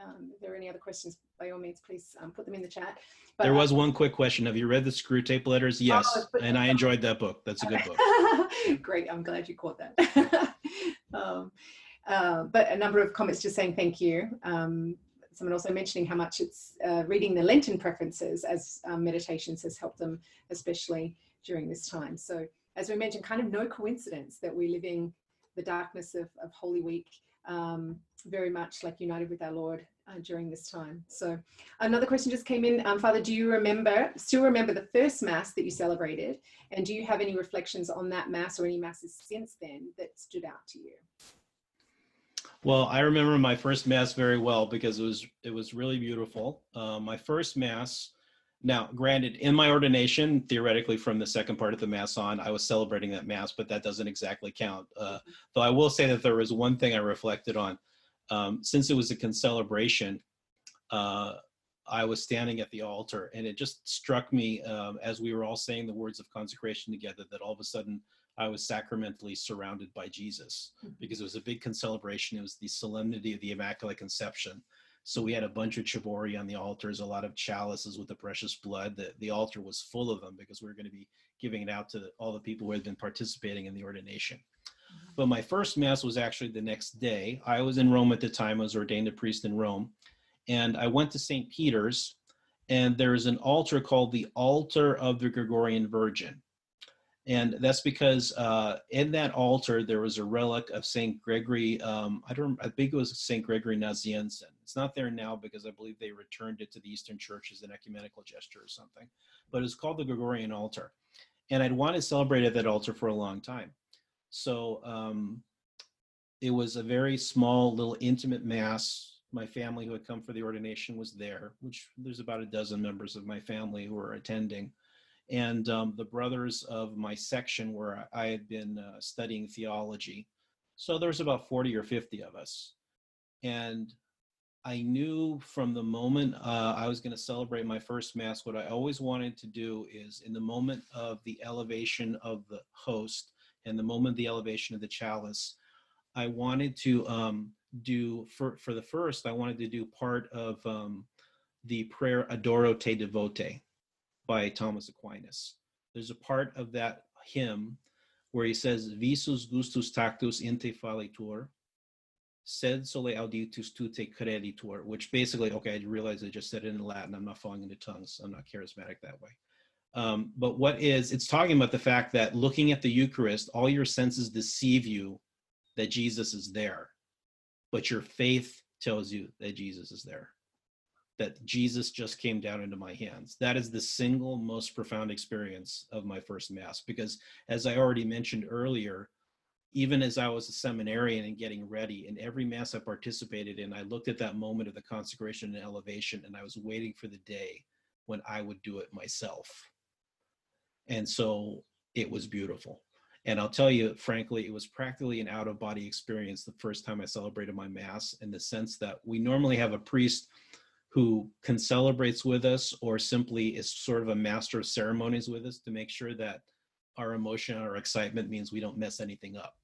um, if there are any other questions, by all means, please um, put them in the chat. But, there was uh, one quick question. Have you read the Screwtape Letters? Yes, oh, and I enjoyed that book. That's a good book. Great. I'm glad you caught that. um, uh, but a number of comments just saying thank you. Um, someone also mentioning how much it's uh, reading the Lenten preferences as um, meditations has helped them, especially during this time. So, as we mentioned, kind of no coincidence that we're living the darkness of, of Holy Week um, very much like united with our Lord uh, during this time. So another question just came in. Um, Father, do you remember, still remember the first Mass that you celebrated? And do you have any reflections on that Mass or any Masses since then that stood out to you? Well, I remember my first Mass very well because it was, it was really beautiful. Uh, my first Mass, now granted, in my ordination, theoretically from the second part of the Mass on, I was celebrating that Mass, but that doesn't exactly count. Uh, though I will say that there was one thing I reflected on um, since it was a concelebration, uh, I was standing at the altar, and it just struck me um, as we were all saying the words of consecration together that all of a sudden I was sacramentally surrounded by Jesus Mhm. because it was a big celebration. It was the solemnity of the Immaculate Conception. So we had a bunch of ciboria on the altars, a lot of chalices with the precious blood. The, the altar was full of them because we were going to be giving it out to all the people who had been participating in the ordination. But my first mass was actually the next day. I was in Rome at the time. I was ordained a priest in Rome. And I went to St. Peter's, and there's an altar called the Altar of the Gregorian Virgin. And that's because uh, in that altar, there was a relic of St. Gregory. Um, I don't, I think it was St. Gregory Nazianzen. It's not there now because I believe they returned it to the Eastern Church as an ecumenical gesture or something. But it's called the Gregorian altar. And I'd wanted to celebrate at that altar for a long time. So um, it was a very small, little intimate mass. My family who had come for the ordination was there, which there's about a dozen members of my family who were attending. And um, the brothers of my section where I had been uh, studying theology. So there was about 40 or 50 of us. And I knew from the moment uh, I was going to celebrate my first Mass, what I always wanted to do is in the moment of the elevation of the host, and the moment of the elevation of the chalice, I wanted to um, do for for the first. I wanted to do part of um, the prayer "Adoro Te Devote" by Thomas Aquinas. There's a part of that hymn where he says "Visus gustus tactus inte sed sole auditus tute creditur," which basically, okay, I realize I just said it in Latin. I'm not falling into tongues. I'm not charismatic that way. Um, but what is, it's talking about the fact that looking at the Eucharist, all your senses deceive you that Jesus is there, but your faith tells you that Jesus is there, that Jesus just came down into my hands. That is the single most profound experience of my first Mass, because as I already mentioned earlier, even as I was a seminarian and getting ready, in every Mass I participated in, I looked at that moment of the consecration and elevation, and I was waiting for the day when I would do it myself and so it was beautiful. And I'll tell you, frankly, it was practically an out of body experience the first time I celebrated my Mass in the sense that we normally have a priest who can celebrates with us or simply is sort of a master of ceremonies with us to make sure that our emotion our excitement means we don't mess anything up.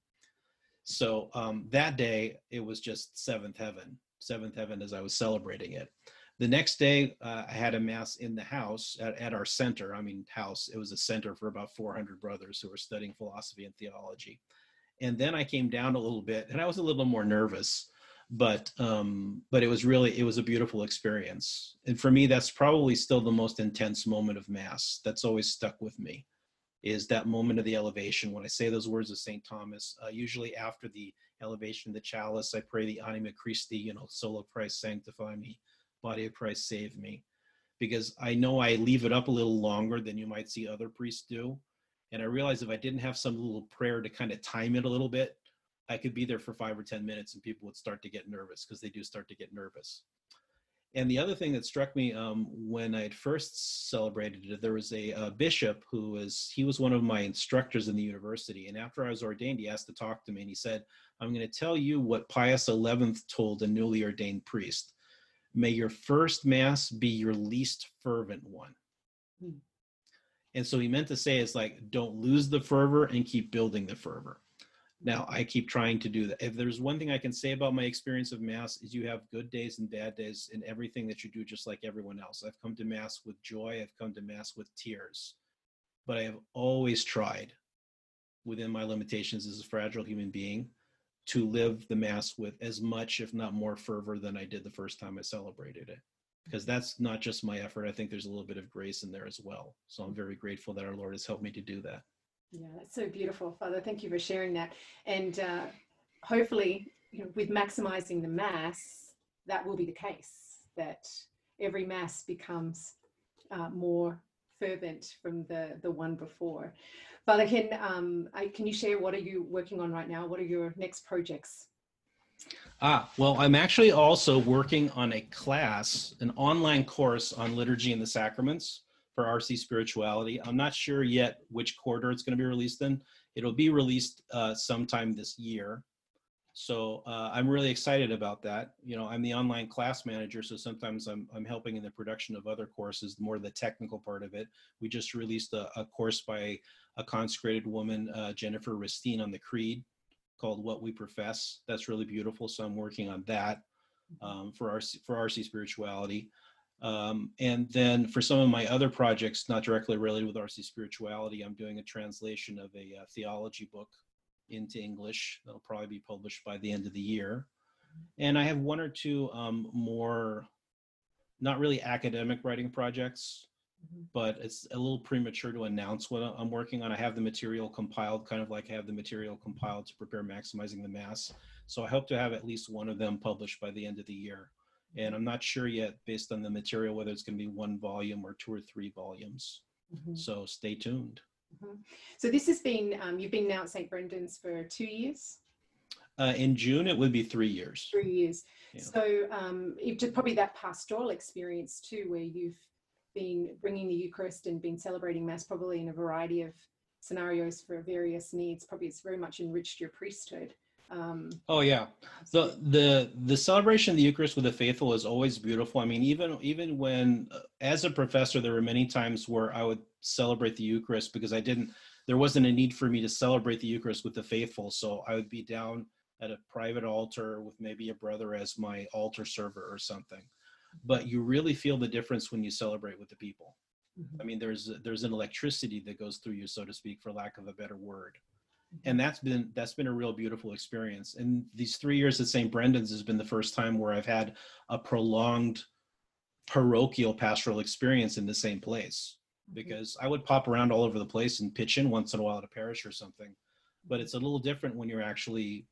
So um, that day, it was just seventh heaven, seventh heaven as I was celebrating it. The next day, uh, I had a mass in the house at, at our center. I mean, house, it was a center for about 400 brothers who were studying philosophy and theology. And then I came down a little bit and I was a little more nervous, but, um, but it was really, it was a beautiful experience. And for me, that's probably still the most intense moment of mass. That's always stuck with me is that moment of the elevation. When I say those words of St. Thomas, uh, usually after the elevation of the chalice, I pray the Anima Christi, you know, Soul of Christ sanctify me body of Christ save me. Because I know I leave it up a little longer than you might see other priests do. And I realized if I didn't have some little prayer to kind of time it a little bit, I could be there for five or 10 minutes and people would start to get nervous because they do start to get nervous. And the other thing that struck me um, when I had first celebrated it, there was a, a bishop who was, he was one of my instructors in the university. And after I was ordained, he asked to talk to me and he said, I'm going to tell you what Pius XI told a newly ordained priest may your first mass be your least fervent one. Hmm. And so he meant to say it's like, don't lose the fervor and keep building the fervor. Now I keep trying to do that. If there's one thing I can say about my experience of mass is you have good days and bad days in everything that you do, just like everyone else. I've come to mass with joy. I've come to mass with tears, but I have always tried within my limitations as a fragile human being to live the mass with as much if not more fervor than i did the first time i celebrated it because that's not just my effort i think there's a little bit of grace in there as well so i'm very grateful that our lord has helped me to do that yeah that's so beautiful father thank you for sharing that and uh, hopefully you know, with maximizing the mass that will be the case that every mass becomes uh, more fervent from the the one before Father Ken, um, I, can you share what are you working on right now? What are your next projects? Ah, well, I'm actually also working on a class, an online course on liturgy and the sacraments for RC Spirituality. I'm not sure yet which quarter it's going to be released in. It'll be released uh, sometime this year. So uh, I'm really excited about that. You know, I'm the online class manager, so sometimes I'm, I'm helping in the production of other courses, more the technical part of it. We just released a, a course by a consecrated woman, uh, Jennifer Ristine, on the Creed called "What We Profess." That's really beautiful. So I'm working on that um, for RC for RC spirituality. Um, and then for some of my other projects, not directly related with RC spirituality, I'm doing a translation of a uh, theology book into English. That'll probably be published by the end of the year. And I have one or two um, more, not really academic writing projects, Mhm. but it's a little premature to announce what I'm working on. I have the material compiled, kind of like I have the material compiled to prepare Maximizing the Mass. So I hope to have at least one of them published by the end of the year. And I'm not sure yet, based on the material, whether it's going to be one volume or two or three volumes. Mhm. So stay tuned. So this has been, um, you've been now at St. Brendan's for two years, Uh, in June, it would be three years. three years. Yeah. So um, it just probably that pastoral experience too, where you've been bringing the Eucharist and been celebrating Mass probably in a variety of scenarios for various needs. Probably it's very much enriched your priesthood. Um, Oh yeah, the the the celebration of the Eucharist with the faithful is always beautiful. I mean, even even when uh, as a professor, there were many times where I would celebrate the Eucharist because I didn't. There wasn't a need for me to celebrate the Eucharist with the faithful, so I would be down at a private altar with maybe a brother as my altar server or something. But you really feel the difference when you celebrate with the people. I mean, there's there's an electricity that goes through you, so to speak, for lack of a better word and that's been that's been a real beautiful experience. And these three years at st brendan's has been the first time where i've had a prolonged parochial pastoral experience in the same place. Mm-hmm. Because i would pop around all over the place and pitch in once in a while at a parish or something. But it's a little different when you're actually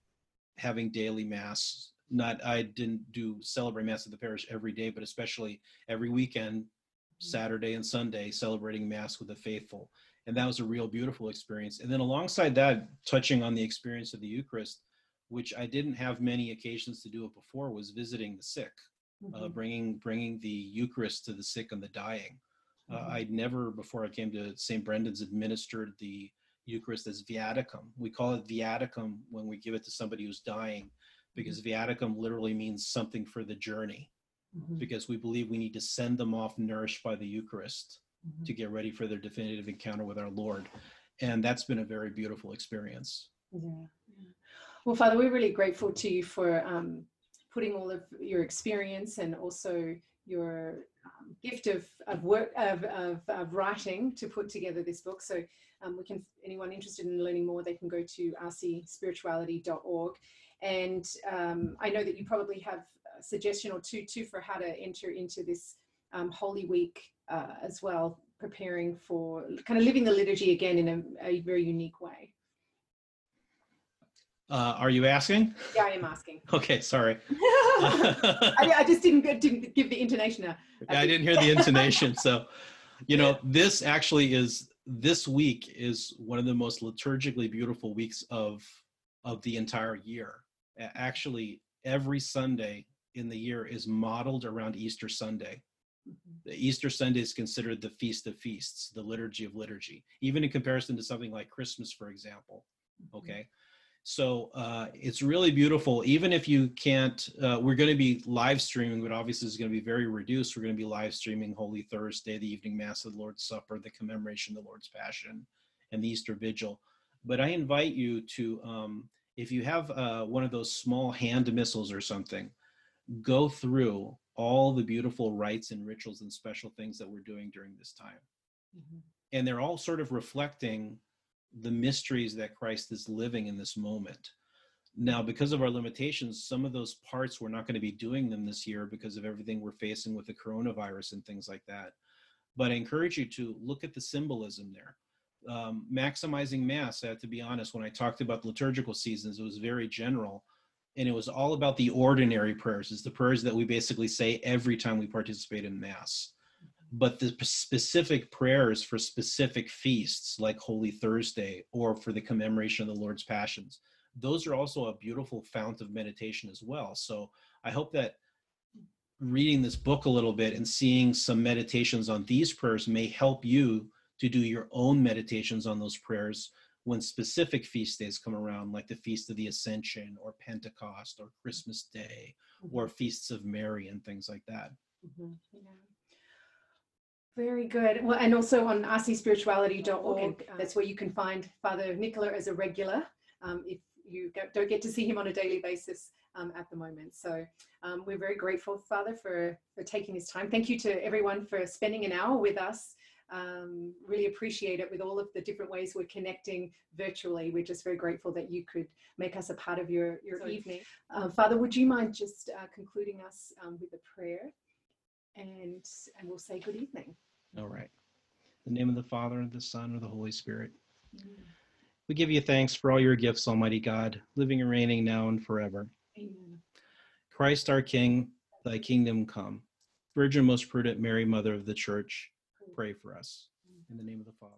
having daily mass. Not i didn't do celebrate mass at the parish every day but especially every weekend mm-hmm. saturday and sunday celebrating mass with the faithful and that was a real beautiful experience and then alongside that touching on the experience of the eucharist which i didn't have many occasions to do it before was visiting the sick uh, Mhm. bringing bringing the eucharist to the sick and the dying uh, Mhm. i'd never before i came to st brendan's administered the eucharist as viaticum we call it viaticum when we give it to somebody who's dying because viaticum literally means something for the journey Mhm. because we believe we need to send them off nourished by the eucharist To get ready for their definitive encounter with our Lord. And that's been a very beautiful experience. Yeah. yeah. Well, Father, we're really grateful to you for um, putting all of your experience and also your um, gift of, of work of, of, of writing to put together this book. So um, we can anyone interested in learning more, they can go to rcspirituality.org. And um, I know that you probably have a suggestion or two too for how to enter into this um, Holy Week uh, as well, preparing for kind of living the liturgy again in a, a very unique way. Uh, are you asking? Yeah, I am asking. Okay, sorry. I, I, just didn't didn't give the intonation. i didn't hear the intonation. So, you know, this actually is this week is one of the most liturgically beautiful weeks of of the entire year. Actually, every Sunday in the year is modeled around Easter Sunday. The Easter Sunday is considered the feast of feasts, the liturgy of liturgy, even in comparison to something like Christmas, for example. Okay. So uh, it's really beautiful. Even if you can't, uh, we're going to be live streaming, but obviously it's going to be very reduced. We're going to be live streaming Holy Thursday, the evening Mass of the Lord's Supper, the commemoration of the Lord's Passion, and the Easter Vigil. But I invite you to, um, if you have uh, one of those small hand missals or something, go through all the beautiful rites and rituals and special things that we're doing during this time. Mhm. And they're all sort of reflecting the mysteries that Christ is living in this moment. Now, because of our limitations, some of those parts we're not going to be doing them this year because of everything we're facing with the coronavirus and things like that. But I encourage you to look at the symbolism there. Um, maximizing Mass, I have to be honest, when I talked about liturgical seasons, it was very general and it was all about the ordinary prayers. It's the prayers that we basically say every time we participate in Mass. But the specific prayers for specific feasts, like Holy Thursday or for the commemoration of the Lord's Passions, those are also a beautiful fount of meditation as well. So I hope that reading this book a little bit and seeing some meditations on these prayers may help you to do your own meditations on those prayers when specific feast days come around, like the Feast of the Ascension or Pentecost or Christmas Day or feasts of Mary and things like that. Mhm. Yeah. Very good. Well, and also on rcspirituality.org, Org, uh, that's where you can find Father Nicola as a regular um, if you don't get to see him on a daily basis um, at the moment. So um, we're very grateful, Father, for, for taking this time. Thank you to everyone for spending an hour with us. Um, really appreciate it with all of the different ways we're connecting virtually. We're just very grateful that you could make us a part of your, your Sorry. evening. Uh, Father, would you mind just uh, concluding us um, with a prayer? And, and we'll say good evening. All right. In the name of the Father, and the Son, and the Holy Spirit. We give you thanks for all your gifts, Almighty God, living and reigning now and forever. Amen. Christ our King, thy kingdom come. Virgin most prudent Mary, Mother of the Church, pray for us. In the name of the Father.